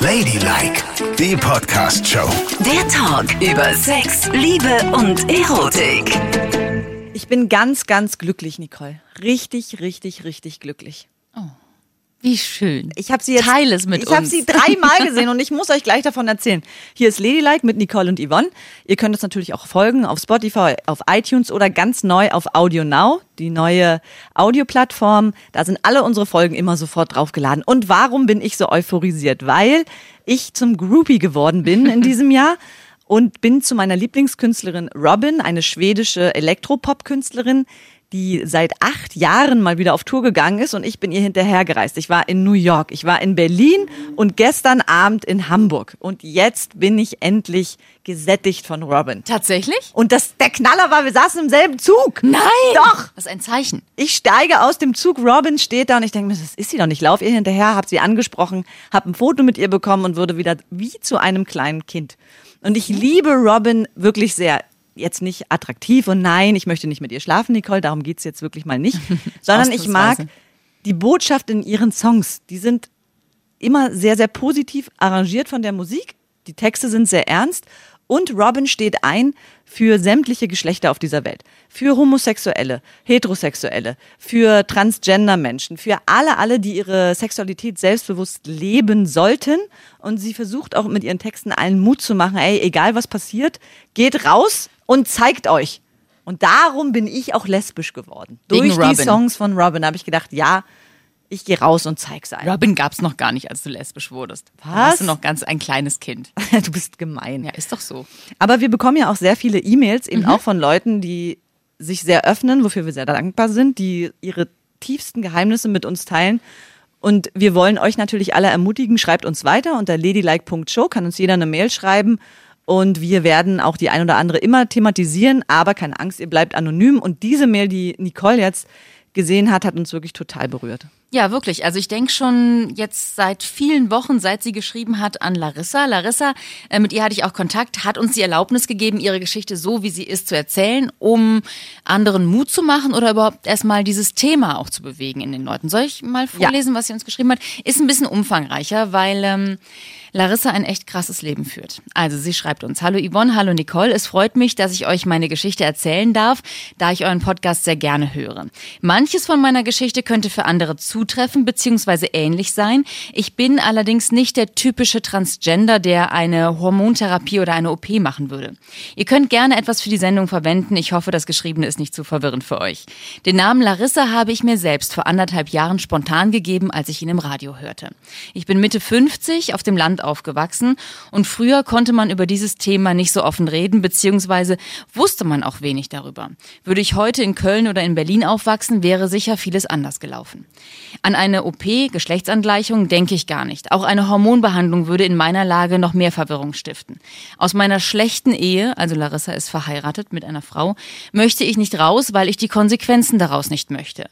Ladylike, die Podcast-Show. Der Talk über Sex, Liebe und Erotik. Ich bin ganz, ganz glücklich, Nicole. Richtig, richtig, richtig glücklich. Wie schön. Ich habe sie jetzt. Teile es mit ich habe uns. sie dreimal gesehen und ich muss euch gleich davon erzählen. Hier ist Ladylike mit Nicole und Yvonne. Ihr könnt uns natürlich auch folgen auf Spotify, auf iTunes oder ganz neu auf Audio Now, die neue Audioplattform. Da sind alle unsere Folgen immer sofort draufgeladen. Und warum bin ich so euphorisiert? Weil ich zum Groupie geworden bin in diesem Jahr und bin zu meiner Lieblingskünstlerin Robin, eine schwedische Elektropop-Künstlerin, die seit acht Jahren mal wieder auf Tour gegangen ist und ich bin ihr hinterhergereist. Ich war in New York, ich war in Berlin und gestern Abend in Hamburg. Und jetzt bin ich endlich gesättigt von Robin. Tatsächlich? Und das, der Knaller war, wir saßen im selben Zug. Nein! Doch! Das ist ein Zeichen. Ich steige aus dem Zug, Robin steht da und ich denke mir, das ist sie doch nicht. Ich laufe ihr hinterher, habe sie angesprochen, habe ein Foto mit ihr bekommen und wurde wieder wie zu einem kleinen Kind. Und ich liebe Robin wirklich sehr. Jetzt nicht attraktiv und nein, ich möchte nicht mit ihr schlafen, Nicole, darum geht's jetzt wirklich mal nicht. Sondern ich mag die Botschaft in ihren Songs. Die sind immer sehr, sehr positiv arrangiert von der Musik. Die Texte sind sehr ernst. Und Robin steht ein für sämtliche Geschlechter auf dieser Welt. Für Homosexuelle, Heterosexuelle, für Transgender-Menschen, für alle, alle, die ihre Sexualität selbstbewusst leben sollten. Und sie versucht auch mit ihren Texten allen Mut zu machen, ey, egal was passiert, geht raus und zeigt euch. Und darum bin ich auch lesbisch geworden. Wegen Durch die Robin. Songs von Robin habe ich gedacht, ja, ich gehe raus und zeig's allen. Robin gab's noch gar nicht, als du lesbisch wurdest. Da Was? warst du noch ganz ein kleines Kind. Du bist gemein. Ja, ist doch so. Aber wir bekommen ja auch sehr viele E-Mails, eben auch von Leuten, die sich sehr öffnen, wofür wir sehr dankbar sind, die ihre tiefsten Geheimnisse mit uns teilen. Und wir wollen euch natürlich alle ermutigen, schreibt uns weiter unter ladylike.show, kann uns jeder eine Mail schreiben. Und wir werden auch die ein oder andere immer thematisieren, aber keine Angst, ihr bleibt anonym. Und diese Mail, die Nicole jetzt gesehen hat, hat uns wirklich total berührt. Ja, wirklich. Also ich denke schon jetzt seit vielen Wochen, seit sie geschrieben hat, an Larissa. Larissa, äh, mit ihr hatte ich auch Kontakt, hat uns die Erlaubnis gegeben, ihre Geschichte so, wie sie ist, zu erzählen, um anderen Mut zu machen oder überhaupt erstmal dieses Thema auch zu bewegen in den Leuten. Soll ich mal vorlesen, was sie uns geschrieben hat? Ist ein bisschen umfangreicher, weil ähm, Larissa ein echt krasses Leben führt. Also sie schreibt uns, hallo Yvonne, hallo Nicole, es freut mich, dass ich euch meine Geschichte erzählen darf, da ich euren Podcast sehr gerne höre. Manches von meiner Geschichte könnte für andere zutreffen bzw. ähnlich sein. Ich bin allerdings nicht der typische Transgender, der eine Hormontherapie oder eine OP machen würde. Ihr könnt gerne etwas für die Sendung verwenden. Ich hoffe, das Geschriebene ist nicht zu verwirrend für euch. Den Namen Larissa habe ich mir selbst vor anderthalb Jahren spontan gegeben, als ich ihn im Radio hörte. Ich bin Mitte 50 auf dem Land aufgewachsen und früher konnte man über dieses Thema nicht so offen reden, beziehungsweise wusste man auch wenig darüber. Würde ich heute in Köln oder in Berlin aufwachsen, wäre sicher vieles anders gelaufen. An eine OP, Geschlechtsangleichung, denke ich gar nicht. Auch eine Hormonbehandlung würde in meiner Lage noch mehr Verwirrung stiften. Aus meiner schlechten Ehe, also Larissa ist verheiratet mit einer Frau, möchte ich nicht raus, weil ich die Konsequenzen daraus nicht möchte.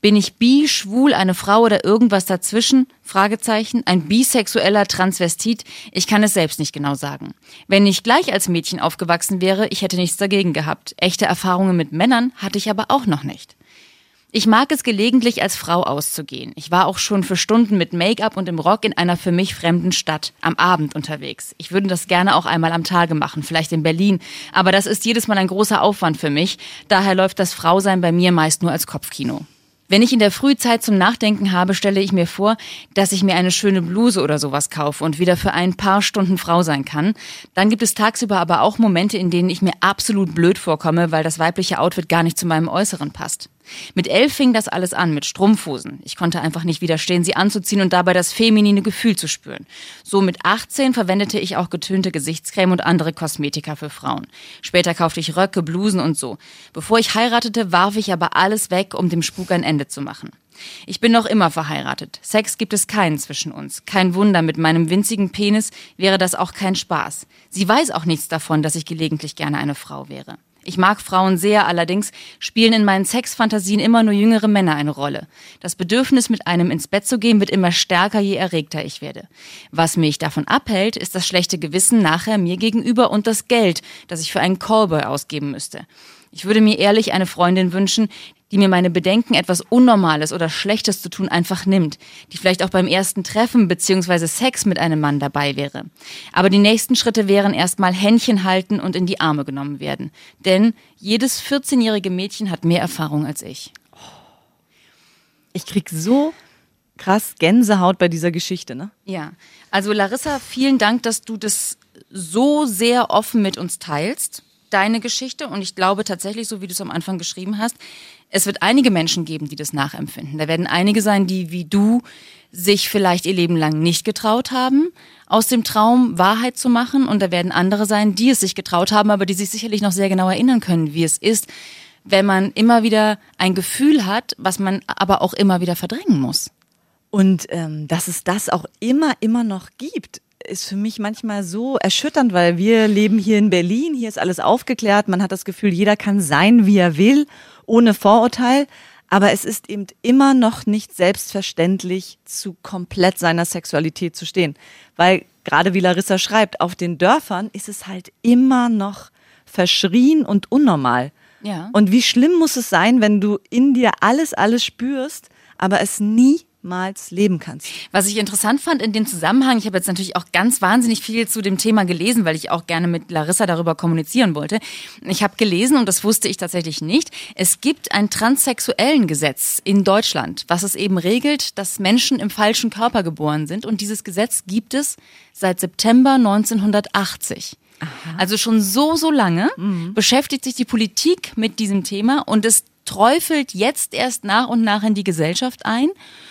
Bin ich bi, schwul, eine Frau oder irgendwas dazwischen? Fragezeichen. Ein bisexueller Transvestit? Ich kann es selbst nicht genau sagen. Wenn ich gleich als Mädchen aufgewachsen wäre, ich hätte nichts dagegen gehabt. Echte Erfahrungen mit Männern hatte ich aber auch noch nicht. Ich mag es gelegentlich als Frau auszugehen. Ich war auch schon für Stunden mit Make-up und im Rock in einer für mich fremden Stadt am Abend unterwegs. Ich würde das gerne auch einmal am Tage machen, vielleicht in Berlin, aber das ist jedes Mal ein großer Aufwand für mich. Daher läuft das Frausein bei mir meist nur als Kopfkino. Wenn ich in der Frühzeit zum Nachdenken habe, stelle ich mir vor, dass ich mir eine schöne Bluse oder sowas kaufe und wieder für ein paar Stunden Frau sein kann. Dann gibt es tagsüber aber auch Momente, in denen ich mir absolut blöd vorkomme, weil das weibliche Outfit gar nicht zu meinem Äußeren passt. Mit elf fing das alles an, mit Strumpfhosen. Ich konnte einfach nicht widerstehen, sie anzuziehen und dabei das feminine Gefühl zu spüren. So mit 18 verwendete ich auch getönte Gesichtscreme und andere Kosmetika für Frauen. Später kaufte ich Röcke, Blusen und so. Bevor ich heiratete, warf ich aber alles weg, um dem Spuk ein Ende zu machen. Ich bin noch immer verheiratet. Sex gibt es keinen zwischen uns. Kein Wunder, mit meinem winzigen Penis wäre das auch kein Spaß. Sie weiß auch nichts davon, dass ich gelegentlich gerne eine Frau wäre. Ich mag Frauen sehr, allerdings spielen in meinen Sexfantasien immer nur jüngere Männer eine Rolle. Das Bedürfnis, mit einem ins Bett zu gehen, wird immer stärker, je erregter ich werde. Was mich davon abhält, ist das schlechte Gewissen nachher mir gegenüber und das Geld, das ich für einen Callboy ausgeben müsste. Ich würde mir ehrlich eine Freundin wünschen, die mir meine Bedenken, etwas Unnormales oder Schlechtes zu tun, einfach nimmt, die vielleicht auch beim ersten Treffen bzw. Sex mit einem Mann dabei wäre. Aber die nächsten Schritte wären erstmal Händchen halten und in die Arme genommen werden. Denn jedes 14-jährige Mädchen hat mehr Erfahrung als ich. Ich krieg so krass Gänsehaut bei dieser Geschichte, ne? Ja, also Larissa, vielen Dank, dass du das so sehr offen mit uns teilst, deine Geschichte. Und ich glaube tatsächlich, so wie du es am Anfang geschrieben hast, es wird einige Menschen geben, die das nachempfinden. Da werden einige sein, die wie du sich vielleicht ihr Leben lang nicht getraut haben, aus dem Traum Wahrheit zu machen. Und da werden andere sein, die es sich getraut haben, aber die sich sicherlich noch sehr genau erinnern können, wie es ist, wenn man immer wieder ein Gefühl hat, was man aber auch immer wieder verdrängen muss. Und ähm, dass es das auch immer, immer noch gibt, ist für mich manchmal so erschütternd, weil wir leben hier in Berlin, hier ist alles aufgeklärt, man hat das Gefühl, jeder kann sein, wie er will ohne Vorurteil. Aber es ist eben immer noch nicht selbstverständlich, zu komplett seiner Sexualität zu stehen. Weil gerade wie Larissa schreibt, auf den Dörfern ist es halt immer noch verschrien und unnormal. Ja. Und wie schlimm muss es sein, wenn du in dir alles, alles spürst, aber es nie niemals leben kannst. Was ich interessant fand in dem Zusammenhang, ich habe jetzt natürlich auch ganz wahnsinnig viel zu dem Thema gelesen, weil ich auch gerne mit Larissa darüber kommunizieren wollte. Ich habe gelesen, und das wusste ich tatsächlich nicht, es gibt ein transsexuellen Gesetz in Deutschland, was es eben regelt, dass Menschen im falschen Körper geboren sind. Und dieses Gesetz gibt es seit September 1980. Aha. Also schon so, so lange mhm. beschäftigt sich die Politik mit diesem Thema und es träufelt jetzt erst nach und nach in die Gesellschaft ein.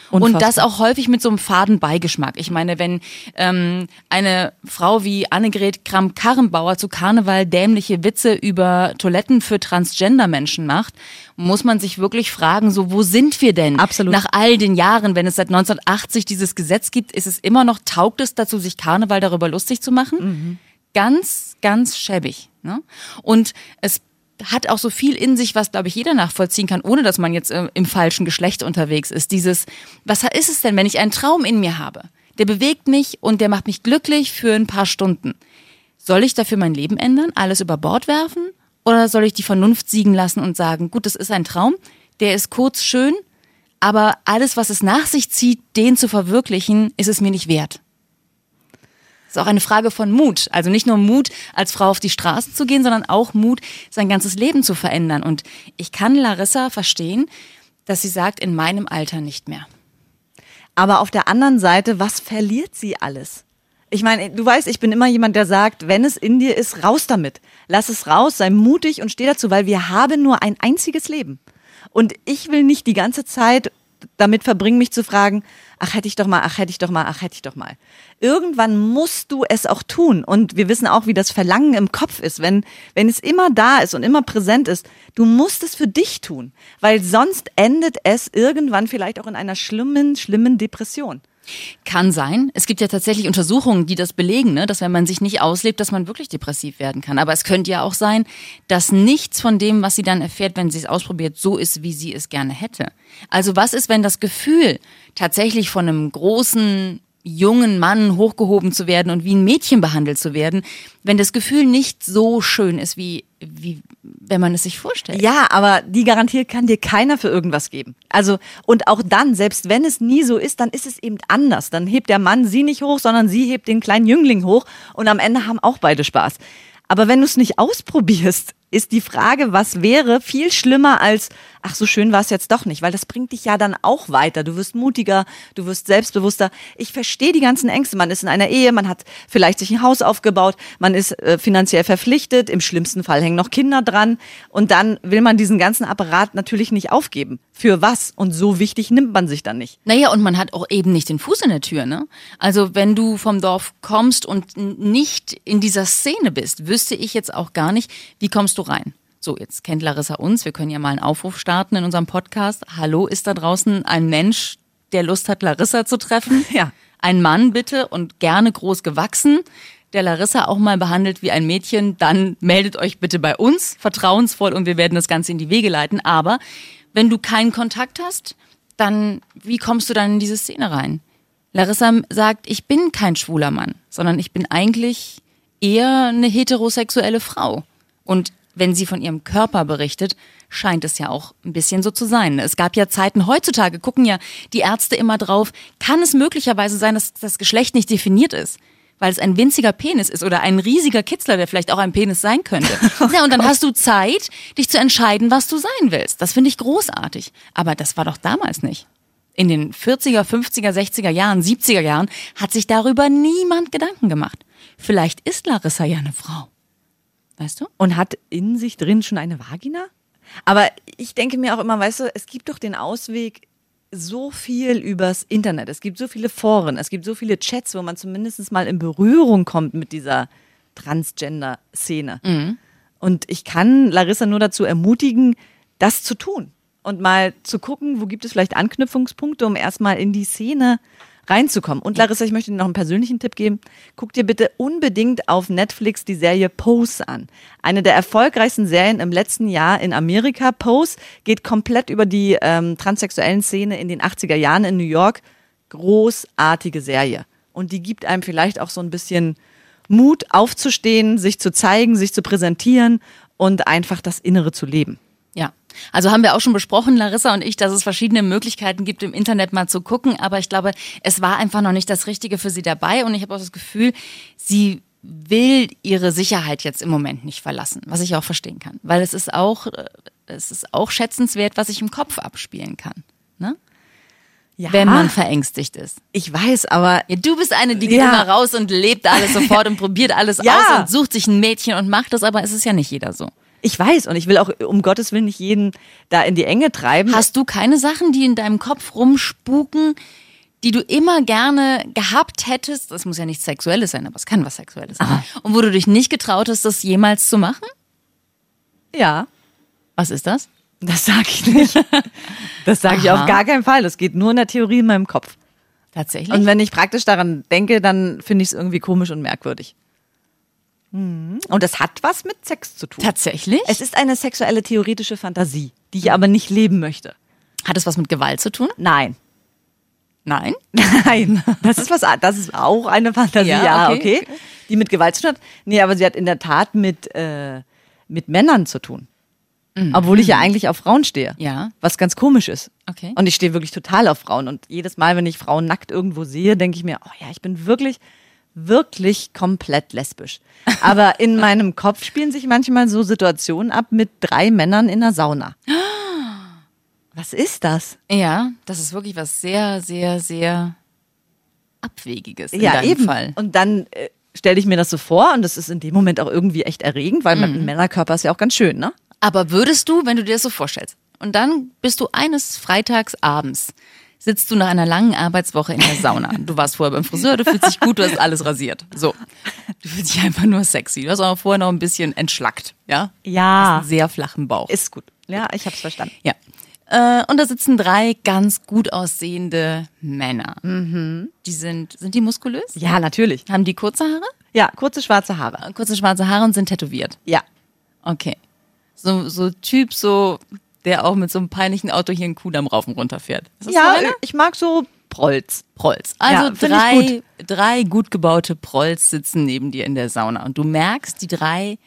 Unfassbar. Und das auch häufig mit so einem faden Beigeschmack. Ich meine, wenn ähm, eine Frau wie Annegret Kramp-Karrenbauer zu Karneval dämliche Witze über Toiletten für Transgender-Menschen macht, muss man sich wirklich fragen, so wo sind wir denn? Absolut. Nach all den Jahren, wenn es seit 1980 dieses Gesetz gibt, ist es immer noch, taugt es dazu, sich Karneval darüber lustig zu machen? Mhm. Ganz, ganz schäbig. Ne? Und es hat auch so viel in sich, was, glaube ich, jeder nachvollziehen kann, ohne dass man jetzt äh, im falschen Geschlecht unterwegs ist. Dieses, was ist es denn, wenn ich einen Traum in mir habe? Der bewegt mich und der macht mich glücklich für ein paar Stunden. Soll ich dafür mein Leben ändern, alles über Bord werfen? Oder soll ich die Vernunft siegen lassen und sagen, gut, das ist ein Traum, der ist kurz schön, aber alles, was es nach sich zieht, den zu verwirklichen, ist es mir nicht wert ist auch eine Frage von Mut. Also nicht nur Mut, als Frau auf die Straße zu gehen, sondern auch Mut, sein ganzes Leben zu verändern. Und ich kann Larissa verstehen, dass sie sagt, in meinem Alter nicht mehr. Aber auf der anderen Seite, was verliert sie alles? Ich meine, du weißt, ich bin immer jemand, der sagt, wenn es in dir ist, raus damit. Lass es raus, sei mutig und steh dazu, weil wir haben nur ein einziges Leben. Und ich will nicht die ganze Zeit damit verbringen, mich zu fragen, ach hätte ich doch mal, ach hätte ich doch mal, ach hätte ich doch mal. Irgendwann musst du es auch tun. Und wir wissen auch, wie das Verlangen im Kopf ist, wenn, wenn es immer da ist und immer präsent ist. Du musst es für dich tun, weil sonst endet es irgendwann vielleicht auch in einer schlimmen, schlimmen Depression. Kann sein. Es gibt ja tatsächlich Untersuchungen, die das belegen, ne? dass wenn man sich nicht auslebt, dass man wirklich depressiv werden kann. Aber es könnte ja auch sein, dass nichts von dem, was sie dann erfährt, wenn sie es ausprobiert, so ist, wie sie es gerne hätte. Also was ist, wenn das Gefühl tatsächlich von einem großen jungen Mann hochgehoben zu werden und wie ein Mädchen behandelt zu werden, wenn das Gefühl nicht so schön ist, wie, wie wenn man es sich vorstellt. Ja, aber die Garantie kann dir keiner für irgendwas geben. Also, und auch dann, selbst wenn es nie so ist, dann ist es eben anders. Dann hebt der Mann sie nicht hoch, sondern sie hebt den kleinen Jüngling hoch und am Ende haben auch beide Spaß. Aber wenn du es nicht ausprobierst, ist die Frage, was wäre, viel schlimmer als, ach, so schön war es jetzt doch nicht, weil das bringt dich ja dann auch weiter. Du wirst mutiger, du wirst selbstbewusster. Ich verstehe die ganzen Ängste. Man ist in einer Ehe, man hat vielleicht sich ein Haus aufgebaut, man ist äh, finanziell verpflichtet, im schlimmsten Fall hängen noch Kinder dran und dann will man diesen ganzen Apparat natürlich nicht aufgeben. Für was? Und so wichtig nimmt man sich dann nicht. Naja, und man hat auch eben nicht den Fuß in der Tür, ne? Also wenn du vom Dorf kommst und nicht in dieser Szene bist, wüsste ich jetzt auch gar nicht, wie kommst du rein? So, jetzt kennt Larissa uns. Wir können ja mal einen Aufruf starten in unserem Podcast. Hallo, ist da draußen ein Mensch, der Lust hat, Larissa zu treffen? Ja. Ein Mann bitte und gerne groß gewachsen, der Larissa auch mal behandelt wie ein Mädchen, dann meldet euch bitte bei uns, vertrauensvoll und wir werden das Ganze in die Wege leiten. Aber wenn du keinen Kontakt hast, dann wie kommst du dann in diese Szene rein? Larissa sagt, ich bin kein schwuler Mann, sondern ich bin eigentlich eher eine heterosexuelle Frau. Und wenn sie von ihrem Körper berichtet, scheint es ja auch ein bisschen so zu sein. Es gab ja Zeiten, heutzutage gucken ja die Ärzte immer drauf, kann es möglicherweise sein, dass das Geschlecht nicht definiert ist? Weil es ein winziger Penis ist oder ein riesiger Kitzler, der vielleicht auch ein Penis sein könnte. ja, und dann hast du Zeit, dich zu entscheiden, was du sein willst. Das finde ich großartig. Aber das war doch damals nicht. In den 40er, 50er, 60er Jahren, 70er Jahren hat sich darüber niemand Gedanken gemacht. Vielleicht ist Larissa ja eine Frau. Weißt du? Und hat in sich drin schon eine Vagina? Aber ich denke mir auch immer, weißt du, es gibt doch den Ausweg so viel übers Internet. Es gibt so viele Foren, es gibt so viele Chats, wo man zumindest mal in Berührung kommt mit dieser Transgender-Szene. Und ich kann Larissa nur dazu ermutigen, das zu tun und mal zu gucken, wo gibt es vielleicht Anknüpfungspunkte, um erstmal in die Szene reinzukommen. Und Larissa, ich möchte dir noch einen persönlichen Tipp geben. Guck dir bitte unbedingt auf Netflix die Serie Pose an. Eine der erfolgreichsten Serien im letzten Jahr in Amerika. Pose geht komplett über die ähm, transsexuellen Szene in den 80er Jahren in New York. Großartige Serie. Und die gibt einem vielleicht auch so ein bisschen Mut, aufzustehen, sich zu zeigen, sich zu präsentieren und einfach das Innere zu leben. Ja, also haben wir auch schon besprochen, Larissa und ich, dass es verschiedene Möglichkeiten gibt, im Internet mal zu gucken. Aber ich glaube, es war einfach noch nicht das Richtige für sie dabei. Und ich habe auch das Gefühl, sie will ihre Sicherheit jetzt im Moment nicht verlassen, was ich auch verstehen kann. Weil es ist auch, äh, es ist auch schätzenswert, was sich im Kopf abspielen kann. Ne? Ja, Wenn man verängstigt ist. ich weiß, aber Ja, du bist eine, die geht Ja. immer raus und lebt alles sofort und probiert alles aus und sucht sich ein Mädchen und macht das, aber es ist ja nicht jeder so. Ich weiß und ich will auch um Gottes Willen nicht jeden da in die Enge treiben. Hast du keine Sachen, die in deinem Kopf rumspuken, die du immer gerne gehabt hättest? Das muss ja nichts Sexuelles sein, aber es kann was Sexuelles sein. Und wo du dich nicht getraut hast, das jemals zu machen? ja, Was ist das? das sage ich nicht. Das sage ich Aha. auf gar keinen Fall. Das geht nur in der Theorie in meinem Kopf. Tatsächlich? Und wenn ich praktisch daran denke, dann finde ich es irgendwie komisch und merkwürdig. Mhm. Und das hat was mit Sex zu tun. Tatsächlich? Es ist eine sexuelle theoretische Fantasie, die ich aber nicht leben möchte. Hat es was mit Gewalt zu tun? Nein. Nein. Nein, das ist was, das ist auch eine Fantasie, Ja, ja, okay, okay, Die mit Gewalt zu tun hat. Nee, aber sie hat in der Tat mit, äh, mit Männern zu tun. Obwohl ich ja eigentlich auf Frauen stehe. Ja. Was ganz komisch ist. Okay. Und ich stehe wirklich total auf Frauen. Und jedes Mal, wenn ich Frauen nackt irgendwo sehe, denke ich mir, oh ja, ich bin wirklich, wirklich komplett lesbisch. Aber in meinem Kopf spielen sich manchmal so Situationen ab mit drei Männern in der Sauna. Was ist das? Ja, das ist wirklich was sehr, sehr, sehr Abwegiges in ja, deinem eben. Fall. Und dann äh, stelle ich mir das so vor und das ist in dem Moment auch irgendwie echt erregend, weil Mhm. ein Männerkörper ist ja auch ganz schön, ne? Aber würdest du, wenn du dir das so vorstellst, und dann bist du eines Freitags abends, sitzt du nach einer langen Arbeitswoche in der Sauna. Du warst vorher beim Friseur, du fühlst dich gut, du hast alles rasiert. So. Du fühlst dich einfach nur sexy. Du hast auch vorher noch ein bisschen entschlackt, ja? Ja. Hast einen sehr flachen Bauch. Ist gut. Ja, ich hab's verstanden. Ja. Äh, und da sitzen drei ganz gut aussehende Männer. Die sind, sind die muskulös? Ja, natürlich. Haben die kurze Haare? Ja, kurze schwarze Haare. Kurze schwarze Haare und sind tätowiert. Ja. Okay. So, so Typ, so, der auch mit so einem peinlichen Auto hier in Kudamm rauf und runter fährt. Ja, so ich mag so Prolls. Prolls. Also Ja, find ich drei, drei gut gebaute Prolls sitzen neben dir in der Sauna und du merkst, die drei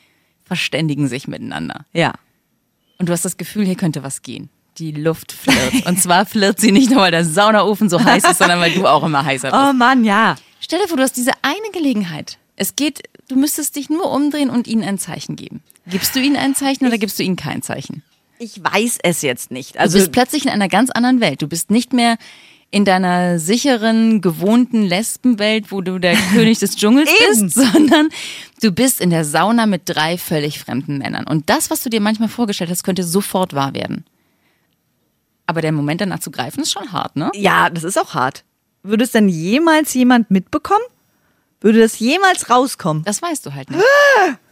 verständigen sich miteinander. Ja. Und du hast das Gefühl, hier könnte was gehen. Die Luft flirrt. Und zwar flirrt sie nicht nur, weil der Saunaofen so heiß ist, sondern weil du auch immer heißer bist. Oh Mann, ja. Stell dir vor, du hast diese eine Gelegenheit. Es geht, du müsstest dich nur umdrehen und ihnen ein Zeichen geben. Gibst du ihnen ein Zeichen oder gibst du ihnen kein Zeichen? Ich weiß es jetzt nicht. Du Also bist plötzlich in einer ganz anderen Welt. Du bist nicht mehr in deiner sicheren, gewohnten Lesbenwelt, wo du der König des Dschungels bist, sondern du bist in der Sauna mit drei völlig fremden Männern. Und das, was du dir manchmal vorgestellt hast, könnte sofort wahr werden. Aber der Moment danach zu greifen, ist schon hart, ne? ja, das ist auch hart. Würde es denn jemals jemand mitbekommen? Würde das jemals rauskommen? Das weißt du halt nicht.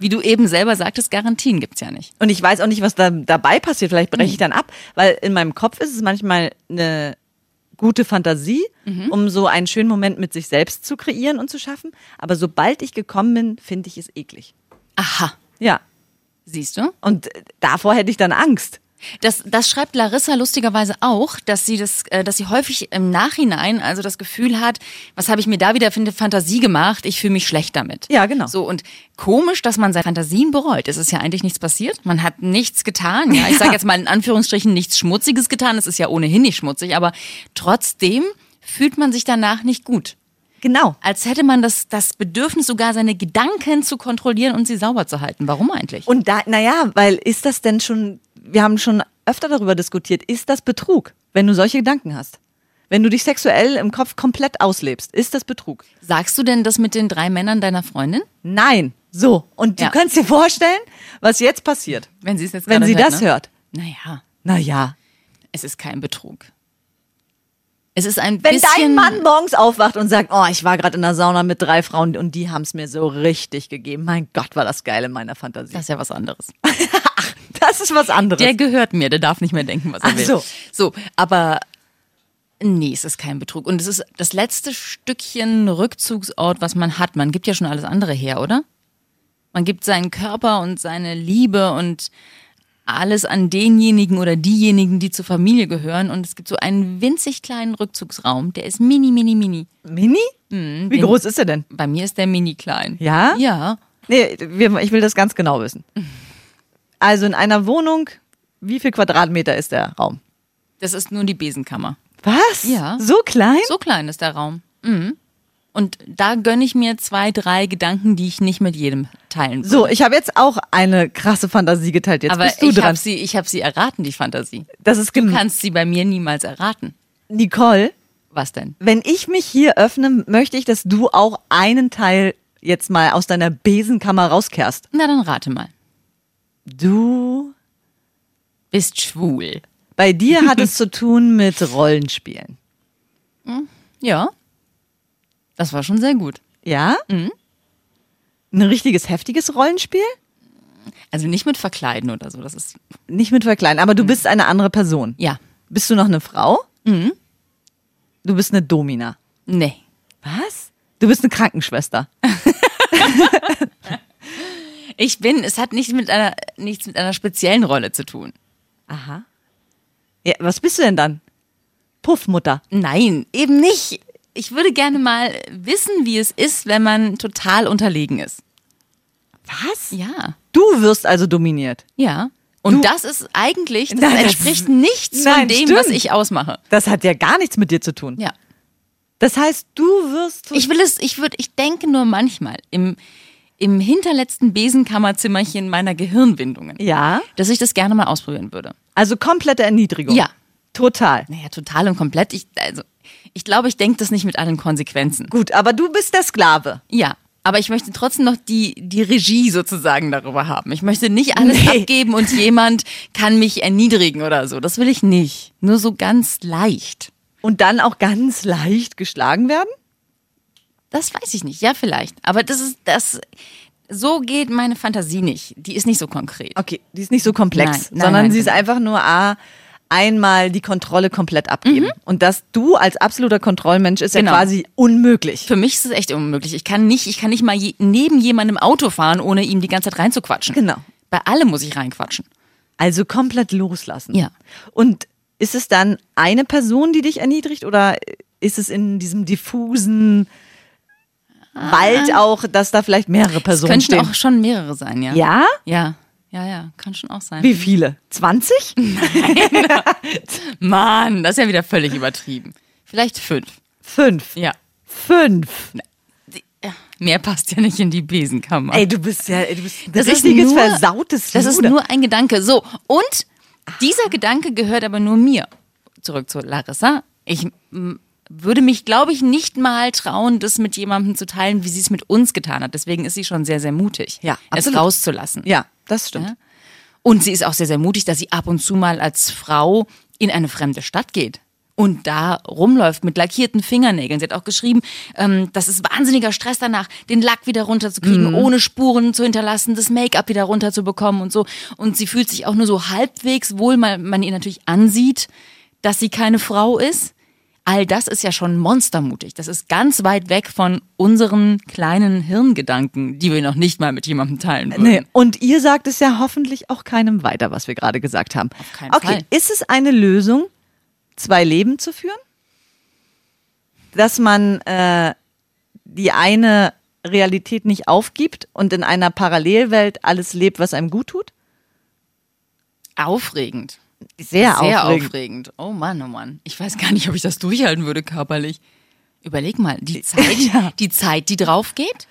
Wie du eben selber sagtest, Garantien gibt's ja nicht. Und ich weiß auch nicht, was da dabei passiert. Vielleicht breche ich dann ab, weil in meinem Kopf ist es manchmal eine gute Fantasie, um so einen schönen Moment mit sich selbst zu kreieren und zu schaffen. Aber sobald ich gekommen bin, finde ich es eklig. Aha. Ja. Siehst du? Und davor hätte ich dann Angst. Das, das schreibt Larissa lustigerweise auch, dass sie das, äh, dass sie häufig im Nachhinein also das Gefühl hat, was habe ich mir da wieder für eine Fantasie gemacht? Ich fühle mich schlecht damit. Ja, genau. So und komisch, dass man seine Fantasien bereut. Es ist ja eigentlich nichts passiert. Man hat nichts getan. Ja, ich sage jetzt mal in Anführungsstrichen nichts Schmutziges getan. Es ist ja ohnehin nicht schmutzig, aber trotzdem fühlt man sich danach nicht gut. Genau. Als hätte man das, das Bedürfnis, sogar seine Gedanken zu kontrollieren und sie sauber zu halten. Warum eigentlich? Und da, naja, weil ist das denn schon, wir haben schon öfter darüber diskutiert, ist das Betrug, wenn du solche Gedanken hast? Wenn du dich sexuell im Kopf komplett auslebst, ist das Betrug? Sagst du denn das mit den drei Männern deiner Freundin? Nein. So. Und du Ja. kannst dir vorstellen, was jetzt passiert, Wenn sie es jetzt wenn sie hört, das ne? hört. Naja, Naja. es ist kein Betrug. Es ist ein Wenn bisschen. dein Mann morgens aufwacht und sagt, oh, ich war gerade in der Sauna mit drei Frauen und die haben es mir so richtig gegeben. Mein Gott, war das geil in meiner Fantasie. Das ist ja was anderes. Das ist was anderes. Der gehört mir, der darf nicht mehr denken, was er Ach will. so. So, aber nee, es ist kein Betrug. Und es ist das letzte Stückchen Rückzugsort, was man hat. Man gibt ja schon alles andere her, oder? Man gibt seinen Körper und seine Liebe und alles an denjenigen oder diejenigen, die zur Familie gehören. Und es gibt so einen winzig kleinen Rückzugsraum, der ist mini, mini, mini. Mini? Wie Mhm, den- groß ist er denn? Bei mir ist der mini klein. Ja? Ja. Nee, ich will das ganz genau wissen. Also in einer Wohnung, wie viel Quadratmeter ist der Raum? Das ist nur die Besenkammer. Was? Ja. So klein? So klein ist der Raum. Mhm. Und da gönne ich mir zwei, drei Gedanken, die ich nicht mit jedem teilen würde. So, ich habe jetzt auch eine krasse Fantasie geteilt. Jetzt Aber bist du ich dran. habe sie, ich hab sie erraten, die Fantasie. das ist Du gem- kannst sie bei mir niemals erraten. Nicole, Was denn? wenn ich mich hier öffne, möchte ich, dass du auch einen Teil jetzt mal aus deiner Besenkammer rauskehrst. Na, dann rate mal. Du, Bist schwul. bei dir hat es zu tun mit Rollenspielen. Ja. Das war schon sehr gut. Ja? Mhm. Ein richtiges heftiges Rollenspiel? Also nicht mit Verkleiden oder so. Das ist, Nicht mit verkleiden, aber du bist eine andere Person. ja. Bist du noch eine Frau? Mhm. Du bist eine Domina. Nee. Was? Du bist eine Krankenschwester. Ich bin, es hat nichts mit einer, nichts mit einer speziellen Rolle zu tun. Aha. Ja, was bist du denn dann? Puffmutter. Nein, eben nicht. Ich würde gerne mal wissen, wie es ist, wenn man total unterlegen ist. Was? Ja. Du wirst also dominiert. Ja. Und Du- das ist eigentlich, das Nein, das entspricht ist- nichts Nein, von dem, stimmt. was ich ausmache. Das hat ja gar nichts mit dir zu tun. Ja. Das heißt, du wirst. Ich will es, ich würde, ich denke nur manchmal im, im hinterletzten Besenkammerzimmerchen meiner Gehirnwindungen, ja. dass ich das gerne mal ausprobieren würde. Also komplette Erniedrigung. Ja. Total. Naja, total und komplett. Ich, also, ich glaube, ich denke das nicht mit allen Konsequenzen. Gut, aber du bist der Sklave. Ja. Aber ich möchte trotzdem noch die, die Regie sozusagen darüber haben. Ich möchte nicht alles Nee. abgeben und jemand kann mich erniedrigen oder so. Das will ich nicht. Nur so ganz leicht. Und dann auch ganz leicht geschlagen werden? Das weiß ich nicht. Ja, vielleicht. Aber das ist, das, so geht meine Fantasie nicht. Die ist nicht so konkret. Okay, die ist nicht so komplex, Nein, nein, sondern nein, sie ist genau. einfach nur A, einmal die Kontrolle komplett abgeben. Mhm. Und dass du als absoluter Kontrollmensch ist Genau. ja quasi unmöglich. Für mich ist es echt unmöglich. Ich kann nicht, ich kann nicht mal je, neben jemandem Auto fahren, ohne ihm die ganze Zeit reinzuquatschen. Genau. Bei allem muss ich reinquatschen. Also komplett loslassen. Ja. Und ist es dann eine Person, die dich erniedrigt oder ist es in diesem diffusen Wald auch, dass da vielleicht mehrere Es Personen könnten stehen? auch schon mehrere sein, ja. ja? Ja. Ja, ja, kann schon auch sein. Wie viele? 20? Mann, das ist ja wieder völlig übertrieben. Vielleicht fünf. Fünf. Ja. Fünf. Mehr passt ja nicht in die Besenkammer. Ey, du bist ja, du bist Das ist richtiges nur- versautes Das ist nur ein Gedanke. So, und dieser Gedanke gehört aber nur mir. Zurück zu Larissa. Ich würde mich, glaube ich, nicht mal trauen, das mit jemandem zu teilen, wie sie es mit uns getan hat. Deswegen ist sie schon sehr, sehr mutig, Ja, es rauszulassen. Ja, das stimmt. Ja. Und sie ist auch sehr, sehr mutig, dass sie ab und zu mal als Frau in eine fremde Stadt geht. Und da rumläuft mit lackierten Fingernägeln. Sie hat auch geschrieben, ähm, das ist wahnsinniger Stress danach, den Lack wieder runterzukriegen, ohne Spuren zu hinterlassen, das Make-up wieder runterzubekommen und so. Und sie fühlt sich auch nur so halbwegs wohl, weil man ihr natürlich ansieht, dass sie keine Frau ist. All das ist ja schon monstermutig. Das ist ganz weit weg von unseren kleinen Hirngedanken, die wir noch nicht mal mit jemandem teilen würden. Nee. Und ihr sagt es ja hoffentlich auch keinem weiter, was wir gerade gesagt haben. Auf keinen okay, Fall. ist es eine Lösung, zwei Leben zu führen? Dass man äh, die eine Realität nicht aufgibt und in einer Parallelwelt alles lebt, was einem gut tut? Aufregend. Sehr, Sehr aufregend. aufregend. Oh Mann, oh Mann. Ich weiß gar nicht, ob ich das durchhalten würde körperlich. Überleg mal, die Zeit, Ja. die Zeit, die drauf geht.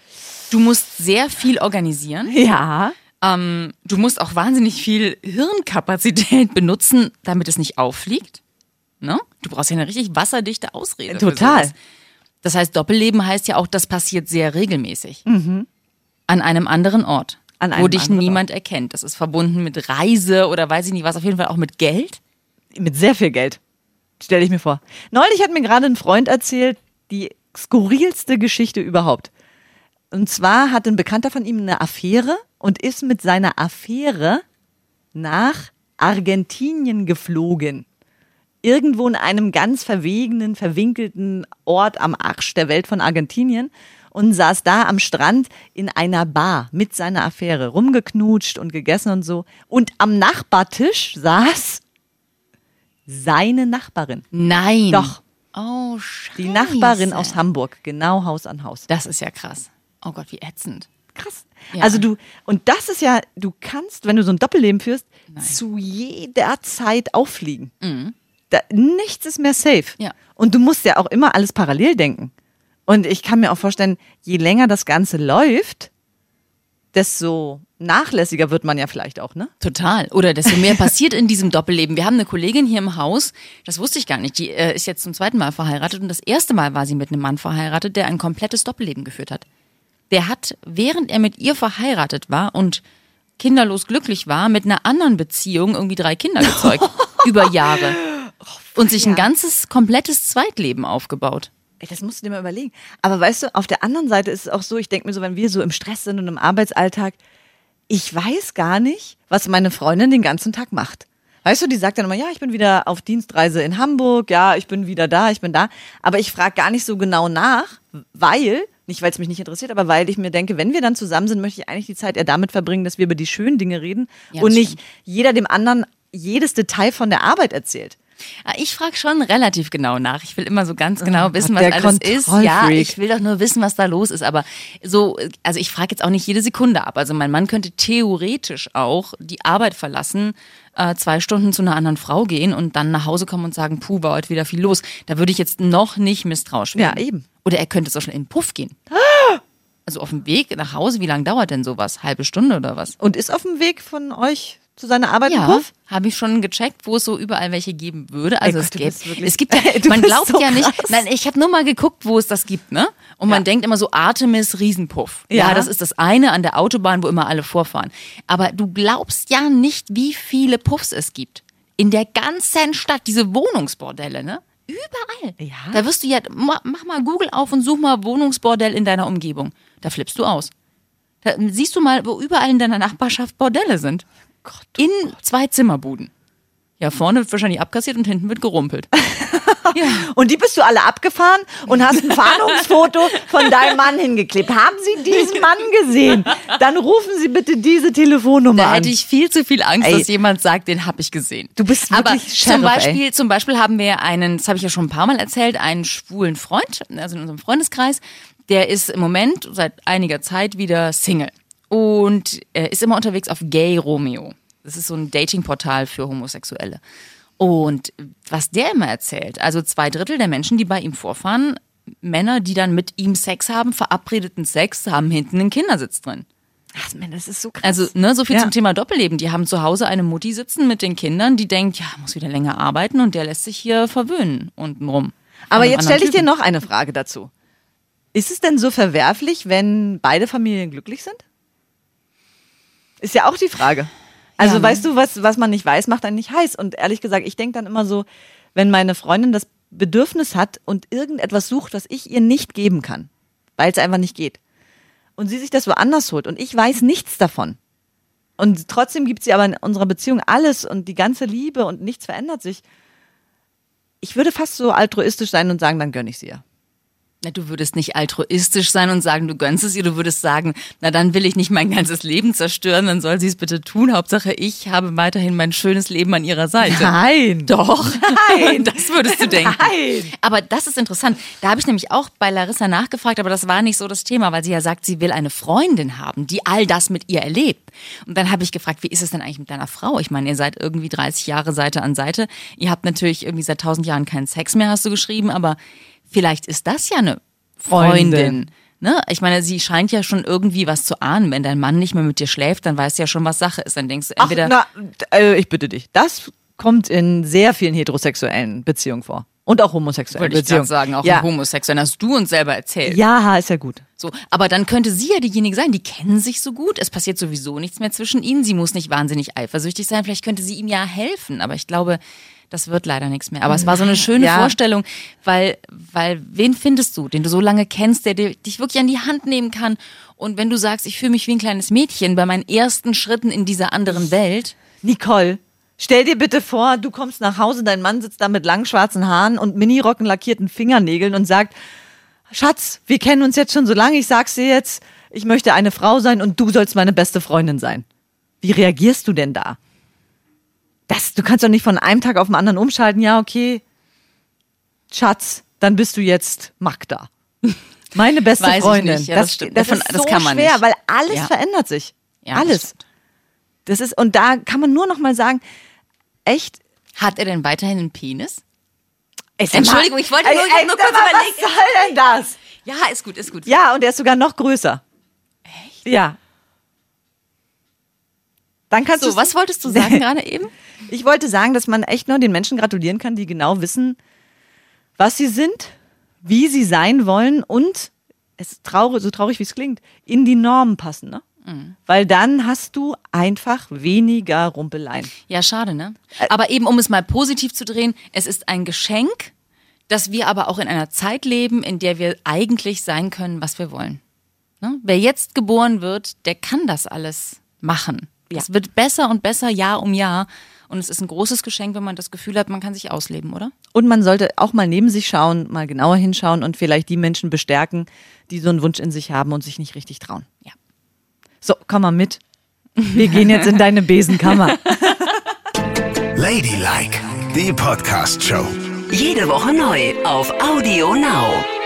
Du musst sehr viel organisieren. Ja. Ähm, du musst auch wahnsinnig viel Hirnkapazität benutzen, damit es nicht auffliegt. Ne? Du brauchst ja eine richtig wasserdichte Ausrede. Total. Das heißt, Doppelleben heißt ja auch, das passiert sehr regelmäßig. An einem anderen Ort. Wo dich niemand erkennt. Das ist verbunden mit Reise oder weiß ich nicht was, auf jeden Fall auch mit Geld. Mit sehr viel Geld. Stelle ich mir vor. Neulich hat mir gerade ein Freund erzählt, die skurrilste Geschichte überhaupt. Und zwar hat ein Bekannter von ihm eine Affäre und ist mit seiner Affäre nach Argentinien geflogen. Irgendwo in einem ganz verwegenen, verwinkelten Ort am Arsch der Welt von Argentinien und saß da am Strand in einer Bar mit seiner Affäre, rumgeknutscht und gegessen und so. Und am Nachbartisch saß seine Nachbarin. Nein. Doch. Oh, scheiße. Die Nachbarin aus Hamburg, genau Haus an Haus. Das ist ja krass. Oh Gott, wie ätzend. Krass. Ja. Also du, und das ist ja, du kannst, wenn du so ein Doppelleben führst, zu jeder Zeit auffliegen. Da, nichts ist mehr safe. Mhm. Ja. Und du musst ja auch immer alles parallel denken. Und ich kann mir auch vorstellen, je länger das Ganze läuft, desto nachlässiger wird man ja vielleicht auch, ne? Total. Oder desto mehr passiert in diesem Doppelleben. Wir haben eine Kollegin hier im Haus, das wusste ich gar nicht, die äh, ist jetzt zum zweiten Mal verheiratet und das erste Mal war sie mit einem Mann verheiratet, der ein komplettes Doppelleben geführt hat. Der hat, während er mit ihr verheiratet war und kinderlos glücklich war, mit einer anderen Beziehung irgendwie drei Kinder gezeugt. über Jahre. Und sich ein ganzes, komplettes Zweitleben aufgebaut. Ey, das musst du dir mal überlegen. Aber weißt du, auf der anderen Seite ist es auch so, ich denke mir so, wenn wir so im Stress sind und im Arbeitsalltag, ich weiß gar nicht, was meine Freundin den ganzen Tag macht. Weißt du, die sagt dann immer, ja, ich bin wieder auf Dienstreise in Hamburg, ja, ich bin wieder da, ich bin da. Aber ich frage gar nicht so genau nach, weil, nicht weil es mich nicht interessiert, aber weil ich mir denke, wenn wir dann zusammen sind, möchte ich eigentlich die Zeit eher damit verbringen, dass wir über die schönen Dinge reden Ja, und nicht stimmt. jeder dem anderen jedes Detail von der Arbeit erzählt. Ah, Ich frage schon relativ genau nach. Ich will immer so ganz genau wissen, was alles ist. Ja, ich will doch nur wissen, was da los ist. Aber so, also ich frage jetzt auch nicht jede Sekunde ab. Also mein Mann könnte theoretisch auch die Arbeit verlassen, äh, zwei Stunden zu einer anderen Frau gehen und dann nach Hause kommen und sagen, puh, war heute wieder viel los. Da würde ich jetzt noch nicht misstrauisch werden. Ja, eben. Oder er könnte so schnell in den Puff gehen. Also auf dem Weg nach Hause, wie lange dauert denn sowas? Halbe Stunde oder was? Und ist auf dem Weg von euch zu seiner Arbeit Ja, Puff? habe ich schon gecheckt, wo es so überall welche geben würde. Also Ey es Gott, gibt, wirklich- es gibt ja, Du man glaubt so ja nicht, krass. nein, ich habe nur mal geguckt, wo es das gibt, ne? Und man denkt immer so Artemis Riesenpuff. Ja. Ja. das ist das eine an der Autobahn, wo immer alle vorfahren. Aber du glaubst ja nicht, wie viele Puffs es gibt. In der ganzen Stadt, diese Wohnungsbordelle, ne? Überall. Ja. Da wirst du ja, ma- mach mal Google auf und such mal Wohnungsbordell in deiner Umgebung. Da flippst du aus. Da siehst du mal, wo überall in deiner Nachbarschaft Bordelle sind. In zwei Zimmerbuden. Ja, vorne wird wahrscheinlich abkassiert und hinten wird gerumpelt. ja. Und die bist du alle abgefahren und hast ein Fahndungsfoto von deinem Mann hingeklebt. Haben Sie diesen Mann gesehen? Dann rufen Sie bitte diese Telefonnummer Da an. hätte ich viel zu viel Angst, Ey. dass jemand sagt, den habe ich gesehen. Du bist Aber wirklich zum Sheriff, Beispiel, zum Beispiel haben wir einen, das habe ich ja schon ein paar Mal erzählt, einen schwulen Freund, also in unserem Freundeskreis, der ist im Moment seit einiger Zeit wieder Single und er ist immer unterwegs auf Gay Romeo. Das ist so ein Datingportal für Homosexuelle. Und was der immer erzählt, also zwei Drittel der Menschen, die bei ihm vorfahren, Männer, die dann mit ihm Sex haben, verabredeten Sex, haben hinten einen Kindersitz drin. Ach, Mann, das ist so krass. Also, ne, so viel Ja. zum Thema Doppelleben. Die haben zu Hause eine Mutti sitzen mit den Kindern, die denkt, ja, muss wieder länger arbeiten und der lässt sich hier verwöhnen untenrum. Von Aber jetzt stelle ich dir anderen noch eine Frage dazu. Ist es denn so verwerflich, wenn beide Familien glücklich sind? Ist ja auch die Frage. Also Ja, ne? weißt du, was, was man nicht weiß, macht einen nicht heiß. Und ehrlich gesagt, ich denke dann immer so, wenn meine Freundin das Bedürfnis hat und irgendetwas sucht, was ich ihr nicht geben kann, weil es einfach nicht geht. Und sie sich das woanders holt und ich weiß nichts davon. Und trotzdem gibt sie aber in unserer Beziehung alles und die ganze Liebe und nichts verändert sich. ich würde fast so altruistisch sein und sagen, dann gönne ich sie ihr. Na, du würdest nicht altruistisch sein und sagen, du gönnst es ihr. Du würdest sagen, na dann will ich nicht mein ganzes Leben zerstören, dann soll sie es bitte tun. Hauptsache, ich habe weiterhin mein schönes Leben an ihrer Seite. Nein. Doch. Nein. Das würdest du denken. Nein. Aber das ist interessant. Da habe ich nämlich auch bei Larissa nachgefragt, aber das war nicht so das Thema, weil sie ja sagt, sie will eine Freundin haben, die all das mit ihr erlebt. Und dann habe ich gefragt, wie ist es denn eigentlich mit deiner Frau? Ich meine, ihr seid irgendwie 30 Jahre Seite an Seite. Ihr habt natürlich irgendwie seit 1000 Jahren keinen Sex mehr, hast du geschrieben, aber vielleicht ist das ja eine Freundin. Freundin. Ne? Ich meine, sie scheint ja schon irgendwie was zu ahnen. Wenn dein Mann nicht mehr mit dir schläft, dann weißt du ja schon, was Sache ist. Dann denkst du Ach, entweder. na, äh, ich bitte dich. Das kommt in sehr vielen heterosexuellen Beziehungen vor. Und auch homosexuellen wollte ich gerade Beziehungen. sagen, auch ja. im Homosexuellen hast du uns selber erzählt. Ja, ist ja gut. So, aber dann könnte sie ja diejenige sein, die kennen sich so gut, es passiert sowieso nichts mehr zwischen ihnen, sie muss nicht wahnsinnig eifersüchtig sein, vielleicht könnte sie ihm ja helfen, aber ich glaube, das wird leider nichts mehr. Aber es war so eine schöne Ja. Vorstellung, weil, weil wen findest du, den du so lange kennst, der dich wirklich an die Hand nehmen kann und wenn du sagst, ich fühle mich wie ein kleines Mädchen bei meinen ersten Schritten in dieser anderen Welt, Nicole, stell dir bitte vor, du kommst nach Hause, dein Mann sitzt da mit langen schwarzen Haaren und Minirocken lackierten Fingernägeln und sagt, Schatz, wir kennen uns jetzt schon so lange, ich sag's dir jetzt, ich möchte eine Frau sein und du sollst meine beste Freundin sein. Wie reagierst du denn da? Das, du kannst doch nicht von einem Tag auf den anderen umschalten, ja, okay, Schatz, dann bist du jetzt Magda. Meine beste Weiß Freundin. Ja, das stimmt. das Davon- ist das so kann man schwer, nicht. weil alles Ja. verändert sich. Ja, das alles. Das ist, und da kann man nur noch mal sagen, echt. hat er denn weiterhin einen Penis? Mal- Entschuldigung, ich wollte nur- Ey, nur kurz mal, überlegt. Was soll denn das? Ja, ist gut, ist gut. Ja, und er ist sogar noch größer. Echt? Ja. Dann kannst So, du. was wolltest du sagen gerade eben? Ich wollte sagen, dass man echt nur den Menschen gratulieren kann, die genau wissen, was sie sind, wie sie sein wollen und es traurig, so traurig wie es klingt, in die Normen passen, ne? Mhm. Weil dann hast du einfach weniger Rumpeleien. Ja, schade, ne? Aber eben, um es mal positiv zu drehen, es ist ein Geschenk, dass wir aber auch in einer Zeit leben, in der wir eigentlich sein können, was wir wollen. Ne? Wer jetzt geboren wird, der kann das alles machen. Es wird besser und besser Jahr um Jahr. Und es ist ein großes Geschenk, wenn man das Gefühl hat, man kann sich ausleben, oder? Und man sollte auch mal neben sich schauen, mal genauer hinschauen und vielleicht die Menschen bestärken, die so einen Wunsch in sich haben und sich nicht richtig trauen. Ja. So, komm mal mit. Wir gehen jetzt in deine Besenkammer. Ladylike, die Podcast-Show. Jede Woche neu auf Audio Now.